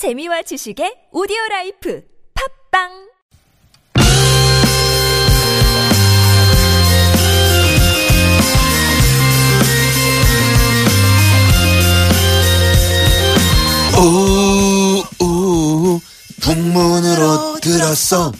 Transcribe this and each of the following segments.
재미와 지식의 오디오 라이프 팟빵 우, 우, 풍문으로 들었소.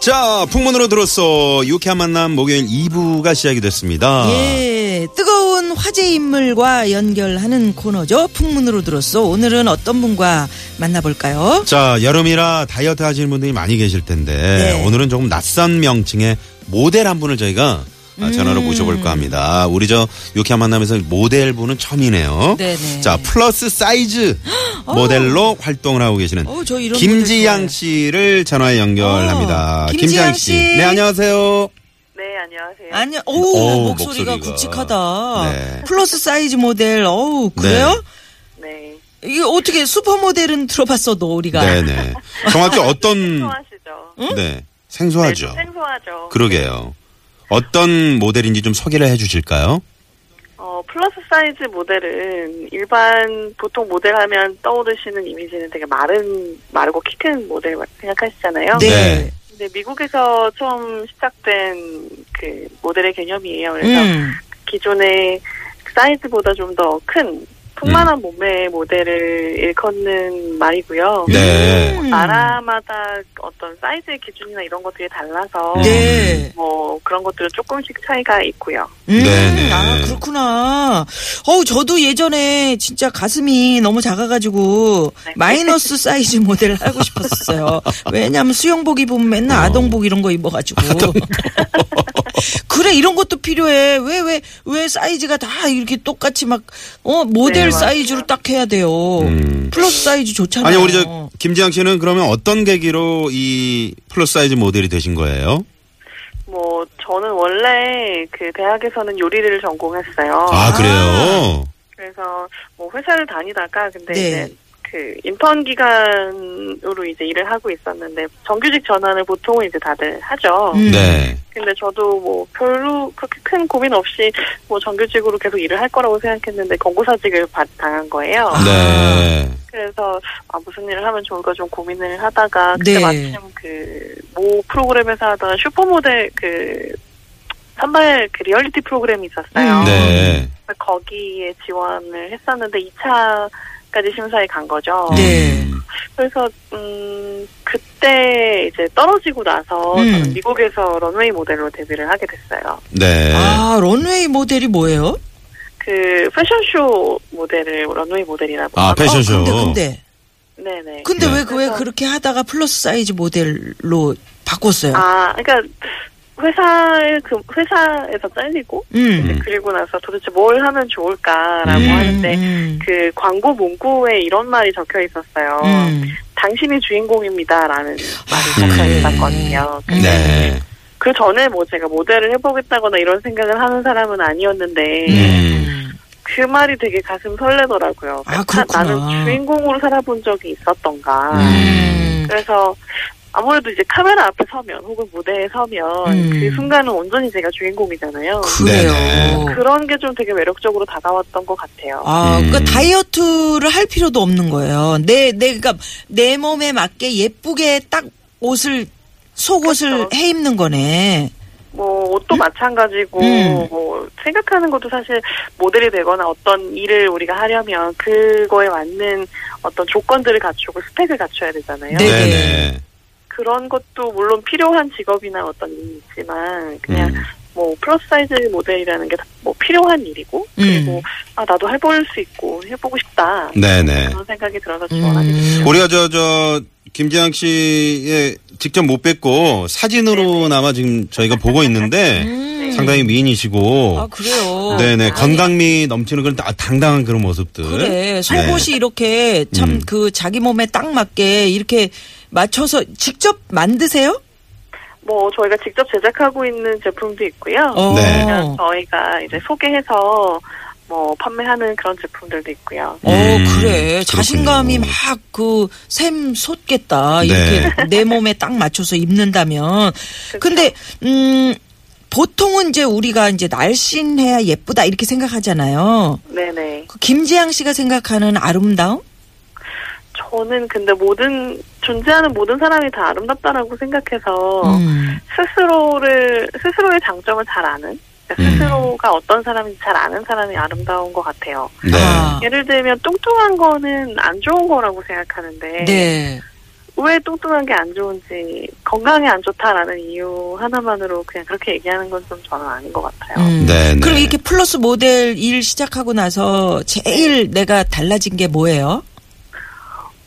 자, 풍문으로 들었소. 유쾌한 만남 목요일 2부가 시작이 됐습니다. 예, 뜨거운 화제 인물과 연결하는 코너죠. 풍문으로 들었소. 오늘은 어떤 분과 만나볼까요? 자, 여름이라 다이어트 하시는 분들이 많이 계실 텐데 네. 오늘은 조금 낯선 명칭의 모델 한 분을 저희가 아, 전화로 음. 모셔볼까 합니다. 우리 저 유쾌한 만남에서 모델 분은 처음이네요. 네네. 자, 플러스 사이즈 모델로 활동을 하고 계시는 어, 김지양 씨를 전화에 연결합니다. 어, 김지양 김지양 씨. 씨. 네, 안녕하세요. 네, 안녕하세요. 아니, 오, 오, 목소리가, 목소리가. 굵직하다. 네. 플러스 사이즈 모델, 어우, 그래요? 네. 이게 어떻게 슈퍼 모델은 들어봤어도 우리가. 네네. 정확히 어떤, 생소하시죠? 네, 생소하죠. 네, 생소하죠. 그러게요. 어떤 모델인지 좀 소개를 해 주실까요? 어, 플러스 사이즈 모델은 일반 보통 모델 하면 떠오르시는 이미지는 되게 마른, 마르고 키 큰 모델 생각하시잖아요. 네. 네. 근데 미국에서 처음 시작된 그 모델의 개념이에요. 그래서 음. 기존의 사이즈보다 좀 더 큰 풍만한 음. 몸매의 모델을 일컫는 말이고요. 네. 음. 나라마다 어떤 사이즈의 기준이나 이런 것들이 달라서 네. 뭐 그런 것들은 조금씩 차이가 있고요. 음, 네네. 아, 그렇구나. 어우, 저도 예전에 진짜 가슴이 너무 작아가지고 네. 마이너스 사이즈 모델 하고 싶었어요. 왜냐면 수영복 입으면 맨날 어. 아동복 이런 거 입어가지고. 그래, 이런 것도 필요해. 왜, 왜, 왜 사이즈가 다 이렇게 똑같이 막, 어, 모델 네. 사이즈로 딱 해야 돼요. 음. 플러스 사이즈 좋잖아요. 아니, 우리 저, 김지양 씨는 그러면 어떤 계기로 이 플러스 사이즈 모델이 되신 거예요? 뭐 저는 원래 그 대학에서는 요리를 전공했어요. 아, 그래요? 그래서 뭐 회사를 다니다가 근데 네. 이제 그 인턴 기간으로 이제 일을 하고 있었는데 정규직 전환을 보통은 이제 다들 하죠. 음. 네. 근데 저도 뭐 별로 그렇게 큰 고민 없이 뭐 정규직으로 계속 일을 할 거라고 생각했는데 권고사직을 받, 당한 거예요. 네. 그래서 아 무슨 일을 하면 좋을까 좀 고민을 하다가 그때 네. 마침 그 모 프로그램에서 하던 슈퍼모델 그 선발 그 리얼리티 프로그램이 있었어요. 음. 네. 거기에 지원을 했었는데 2차 까지 심사에 간 거죠. 네. 음. 그래서 음 그때 이제 떨어지고 나서 음. 저는 미국에서 런웨이 모델로 데뷔를 하게 됐어요. 네. 아, 런웨이 모델이 뭐예요? 그 패션쇼 모델을 런웨이 모델이라고 아, 하고 패션쇼. 어, 근데, 근데. 네네. 근데 네. 왜, 그- 왜 그래서- 그렇게 하다가 플러스 사이즈 모델로 바꿨어요? 아, 그러니까 회사에 그 회사에서 잘리고 음. 그리고 나서 도대체 뭘 하면 좋을까라고 음, 하는데 음, 그 광고 문구에 이런 말이 적혀 있었어요. 음. 당신이 주인공입니다라는 말이 아, 적혀 그래. 있었거든요. 음. 네. 그 전에 뭐 제가 모델을 해보겠다거나 이런 생각을 하는 사람은 아니었는데 음. 그 말이 되게 가슴 설레더라고요. 아, 사- 그렇구나. 나는 주인공으로 살아본 적이 있었던가. 음. 그래서 아무래도 이제 카메라 앞에 서면 혹은 무대에 서면 음. 그 순간은 온전히 제가 주인공이잖아요. 그래요. 네네. 그런 게 좀 되게 매력적으로 다가왔던 것 같아요. 아, 음. 그러니까 다이어트를 할 필요도 없는 거예요. 내, 내, 그러니까 내 몸에 맞게 예쁘게 딱 옷을, 속옷을 그렇죠. 해 입는 거네. 뭐 옷도 마찬가지고 음. 뭐 생각하는 것도 사실 모델이 되거나 어떤 일을 우리가 하려면 그거에 맞는 어떤 조건들을 갖추고 스펙을 갖춰야 되잖아요. 네. 네네. 그런 것도 물론 필요한 직업이나 어떤 일이 있지만 그냥 음. 뭐 플러스 사이즈 모델이라는 게 뭐 필요한 일이고 그리고 음. 아 나도 해볼 수 있고 해보고 싶다 네네. 그런 생각이 들어서 지원하게 됐어요. 음. 우리가 저, 저, 김지양 씨의 직접 못 뵙고 사진으로나마 지금 저희가 보고 있는데 음. 상당히 미인이시고. 아, 그래요. 네네. 아니, 건강미 넘치는 그런 아, 당당한 그런 모습들. 그래. 속옷이 이렇게 참 음. 그 자기 몸에 딱 맞게 이렇게 맞춰서 직접 만드세요? 뭐 저희가 직접 제작하고 있는 제품도 있고요. 어. 네. 그냥 저희가 이제 소개해서 뭐 판매하는 그런 제품들도 있고요. 어, 음, 그래. 자신감이. 막 그 샘 솟겠다. 네. 이렇게 내 몸에 딱 맞춰서 입는다면. 근데, 음, 보통은 이제 우리가 이제 날씬해야 예쁘다 이렇게 생각하잖아요. 네네. 그 김지양 씨가 생각하는 아름다움? 저는 근데 모든 존재하는 모든 사람이 다 아름답다라고 생각해서 음. 스스로를 스스로의 장점을 잘 아는 음. 스스로가 어떤 사람인지 잘 아는 사람이 아름다운 것 같아요. 네. 아. 예를 들면 뚱뚱한 거는 안 좋은 거라고 생각하는데 네. 왜 뚱뚱한 게 안 좋은지 건강에 안 좋다라는 이유 하나만으로 그냥 그렇게 얘기하는 건 좀 저는 아닌 것 같아요. 음. 네, 네. 그럼 이렇게 플러스 모델 일 시작하고 나서 제일 내가 달라진 게 뭐예요?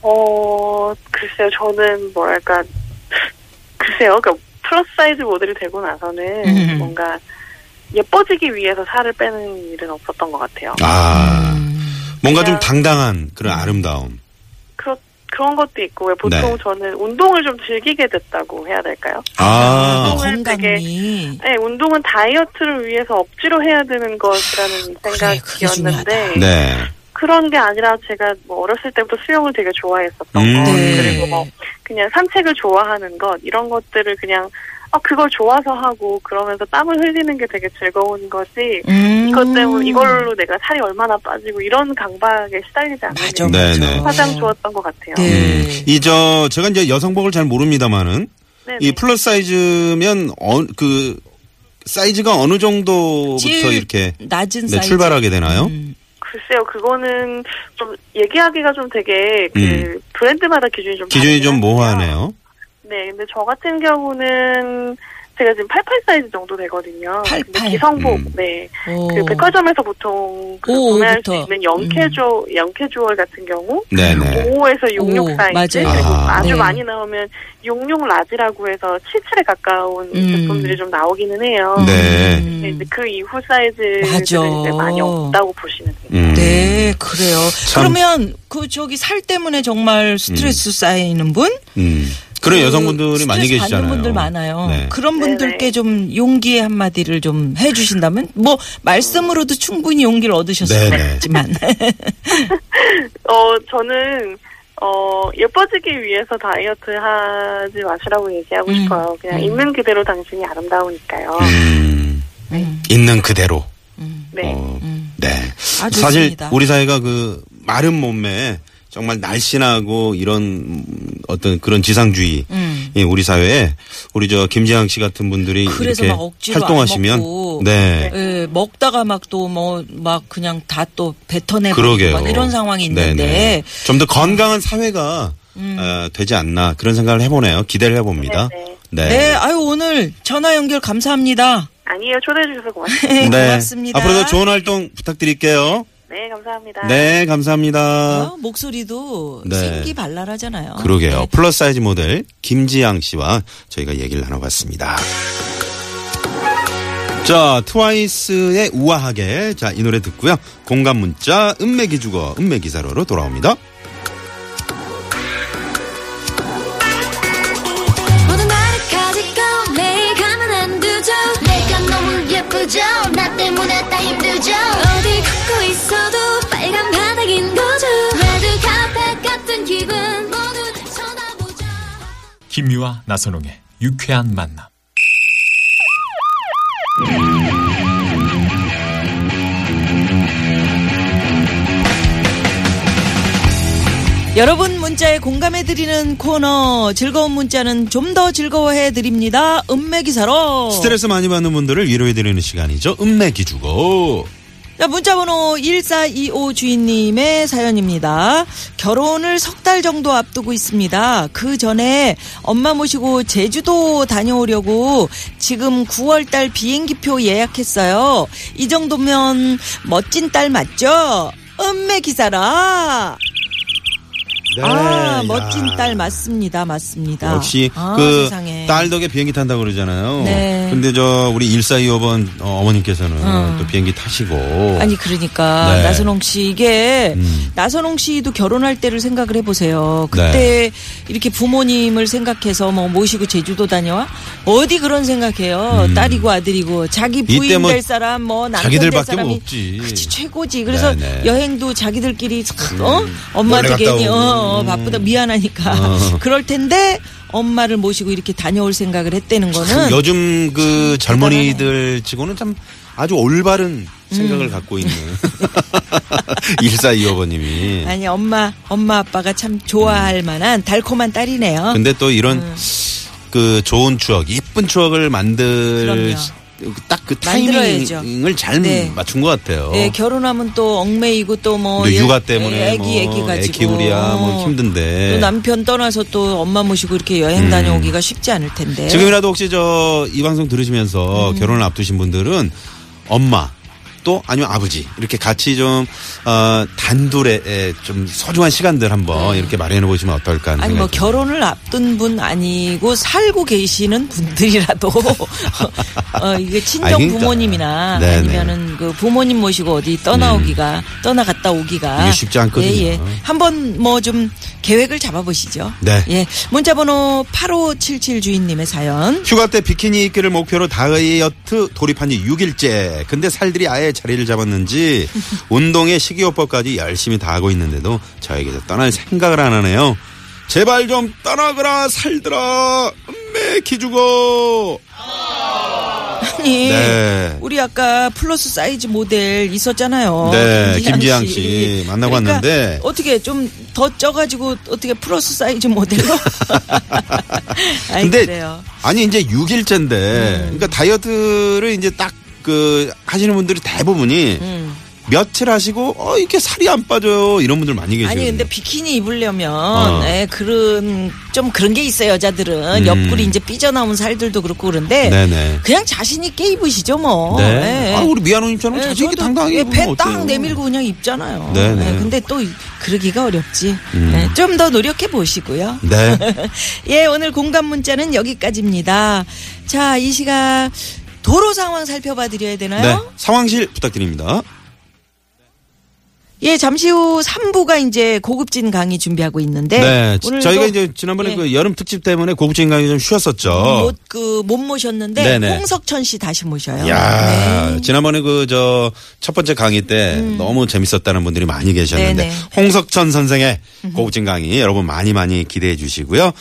어 글쎄요 저는 뭐랄까 글쎄요 그 플러스 사이즈 모델이 되고 나서는 음. 뭔가 예뻐지기 위해서 살을 빼는 일은 없었던 것 같아요. 아, 음. 뭔가 좀 당당한 그런 아름다움. 그런 것도 있고 왜 보통 네. 저는 운동을 좀 즐기게 됐다고 해야 될까요? 아, 운동을 건강이. 네, 운동은 다이어트를 위해서 억지로 해야 되는 것이라는 그래, 생각이었는데. 네. 그런 게 아니라 제가 뭐 어렸을 때부터 수영을 되게 좋아했었던 음. 것 네. 그리고 뭐 그냥 산책을 좋아하는 것 이런 것들을 그냥 아 그걸 좋아서 하고 그러면서 땀을 흘리는 게 되게 즐거운 거지 음. 이것 때문에 이걸로 내가 살이 얼마나 빠지고 이런 강박에 시달리지 않는 게 네, 맞아. 네. 가장 좋았던 것 같아요. 네. 음. 이저 제가 이제 여성복을 잘 모릅니다만은 네네. 이 플러스 사이즈면 어, 그 사이즈가 어느 정도부터 제일 이렇게 낮은 네, 사이즈. 출발하게 되나요? 음. 글쎄요, 그거는 좀 얘기하기가 좀 되게 그 음. 브랜드마다 기준이 좀 기준이 다르긴 좀. 모호하네요. 네, 근데 저 같은 경우는 제가 지금 88 사이즈 정도 되거든요. 88. 근데 기성복, 음. 네. 오. 그 백화점에서 보통 그 오, 구매할. 음. 수 있는 영캐조, 영캐주얼 같은 경우 네네. 55에서 66 오, 사이즈 맞아요. 그리고 아. 아. 주 네. 많이 나오면 66 라지라고 해서 77에 가까운 음. 제품들이 좀 나오기는 해요. 네. 음. 네, 이제 그 이후. 이제 많이 없다고 보시면 돼요. 음. 네, 그래요. 참- 그러면 그 저기 살 때문에 정말 스트레스 쌓이는 분? 음. 그런 그 여성분들이 많이 계시잖아요. 분들 많아요. 네. 그런 네네. 분들께 좀 용기의 한마디를 좀 해주신다면 뭐 말씀으로도 충분히 용기를 얻으셨을. 것 같지만 어, 저는, 어, 예뻐지기 위해서 다이어트 하지 마시라고 얘기하고 음. 싶어요. 그냥 음. 있는 그대로 당신이 아름다우니까요. 음. 음, 있는 그대로. 음, 네. 어, 음. 네. 아, 사실 좋습니다. 우리 사회가 그 마른 몸매 정말 날씬하고 이런 음, 어떤 그런 지상주의 음. 이 우리 사회에 우리 저 김지향 씨 같은 분들이 이렇게 활동하시면 네. 예, 먹다가 막 또 뭐 막 그냥 다 또 뱉어내고 이런 상황이 있는데 좀 더 건강한 사회가 음. 어, 되지 않나 그런 생각을 해보네요. 기대를 해봅니다. 네, 네. 네, 아유 오늘 전화 연결 감사합니다. 아니에요. 초대해 주셔서 고맙습니다. 네, 네. 고맙습니다. 앞으로도 좋은 활동 부탁드릴게요. 네, 감사합니다. 네, 감사합니다. 어, 목소리도 네. 생기 발랄하잖아요. 그러게요. 네. 플러스 사이즈 모델 김지양 씨와 저희가 얘기를 나눠봤습니다. 자, 트와이스의 우아하게. 자, 이 노래 듣고요. 공감 문자, 은매기 주거, 은매기 사로로 돌아옵니다. 김미화 나선홍의 유쾌한 만남. 여러분 문자에 공감해드리는 코너 즐거운 문자는 좀 더 즐거워해드립니다. 은매기사로. 스트레스 많이 받는 분들을 위로해드리는 시간이죠. 은매기 주거. 자, 문자번호 1425 주인님의 사연입니다. 결혼을 석 달 정도 앞두고 있습니다. 그 전에 엄마 모시고 제주도 다녀오려고 지금 9월달 비행기표 예약했어요. 이 정도면 멋진 딸 맞죠? 은매 기사라. 아, 네, 멋진 야. 딸 맞습니다. 맞습니다. 역시 아, 그. 딸 덕에 비행기 탄다고 그러잖아요. 네. 근데 저 우리 1425번 어머님께서는 음. 또 비행기 타시고 아니 그러니까 네. 나선홍 씨 이게 음. 나선홍 씨도 결혼할 때를 생각을 해보세요. 그때 네. 이렇게 부모님을 생각해서 뭐 모시고 제주도 다녀와 어디 그런 생각해요. 음. 딸이고 아들이고 자기 부인 뭐 될 사람 뭐 남편 될 자기들밖에 사람이 없지. 그치 최고지. 그래서 네네. 여행도 자기들끼리 싹, 어? 음. 갔다 괜히 어. 어, 바쁘다 미안하니까 어. 그럴 텐데 엄마를 모시고 이렇게 다녀올 생각을 했다는 거는 요즘 그 젊은이들 치고는 참 아주 올바른 음. 생각을 갖고 있는 1425번님이. 아니 엄마 엄마 아빠가 참 좋아할 만한 달콤한 딸이네요. 근데 또 이런 음. 그 좋은 추억, 이쁜 추억을 만들 그럼요. 딱그 만들어야죠. 타이밍을 잘 네. 맞춘 것 같아요. 예, 결혼하면 또 엉매이고 또뭐 또 육아 때문에 애기 뭐 애기 가지고 애 키우랴 뭐 힘든데. 또 남편 떠나서 또 엄마 모시고 이렇게 여행 다녀오기가 쉽지 않을 텐데. 음. 지금이라도 혹시 저 이 방송 들으시면서 음. 결혼을 앞두신 분들은 엄마 또 아니면 아버지 이렇게 같이 좀 어, 단둘의 에, 좀 소중한 시간들 한번 이렇게 마련해 보시면 어떨까 하는 네. 아니 뭐 결혼을 앞둔 분 아니고 살고 계시는 분들이라도 어 이게 친정 아니, 그러니까. 부모님이나 네네. 아니면은 그 부모님 모시고 어디 떠나오기가 떠나갔다 오기가 이게 쉽지 않거든요. 예, 예. 한번 뭐 좀 계획을 잡아보시죠. 네. 예. 문자번호 8577 주인님의 사연. 휴가 때 비키니 입기를 목표로 다이어트 돌입한 지 6일째. 근데 살들이 아예 자리를 잡았는지 운동에 식이요법까지 열심히 다 하고 있는데도 저에게서 떠날 생각을 안 하네요. 제발 좀 떠나거라 살들아. 음메 기주고. 아니 네. 우리 아까 플러스 사이즈 모델 있었잖아요. 네, 김지향 씨 만나고 그러니까 왔는데. 어떻게 좀 더 쪄가지고 어떻게 플러스 사이즈 모델로? 아니 근데 그래요. 아니 이제 6일째인데 음. 그러니까 다이어트를 이제 딱 그 하시는 분들이 대부분이 음. 며칠 하시고 어 이렇게 살이 안 빠져요 이런 분들 많이 계세요. 아니 근데 비키니 입으려면 어. 예, 그런 좀 그런 게 있어요 여자들은 음. 옆구리 이제 삐져나온 살들도 그렇고 그런데 네네. 그냥 자신 있게 입으시죠 뭐. 네. 예. 아 우리 미아노님처럼 예, 자신 있게 당당하게 예, 입으면 배딱? 내밀고 그냥 입잖아요. 네네. 예, 근데 또 그러기가 어렵지. 음. 좀 더 노력해 보시고요. 네. 예, 오늘 공감 문자는 여기까지입니다. 자, 이 시각 도로 상황 살펴봐 드려야 네. 되나요? 상황실 부탁드립니다. 예, 잠시 후 3부가 이제 고급진 강의 준비하고 있는데 네. 오늘도 저희가 이제 지난번에 예. 그 여름 특집 때문에 고급진 강의 좀 쉬었었죠. 못, 그, 못 모셨는데, 네네. 홍석천 씨 다시 모셔요. 야, 네. 지난번에 그 저 첫 번째 강의 때 너무 재밌었다는 분들이 많이 계셨는데 음. 네네. 홍석천 선생의 고급진 강의 여러분 많이 많이 기대해 주시고요.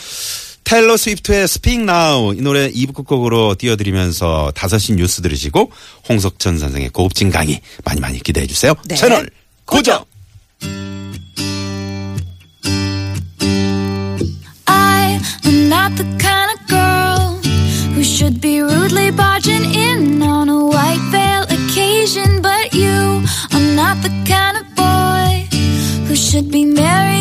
텔러 스위프트의 스핑 나우 이 노래 2부 끝곡으로 띄워드리면서 5시 뉴스 들으시고 홍석천 선생의 고급진 강의 많이 많이 기대해 주세요. 네. 채널 고정. should be married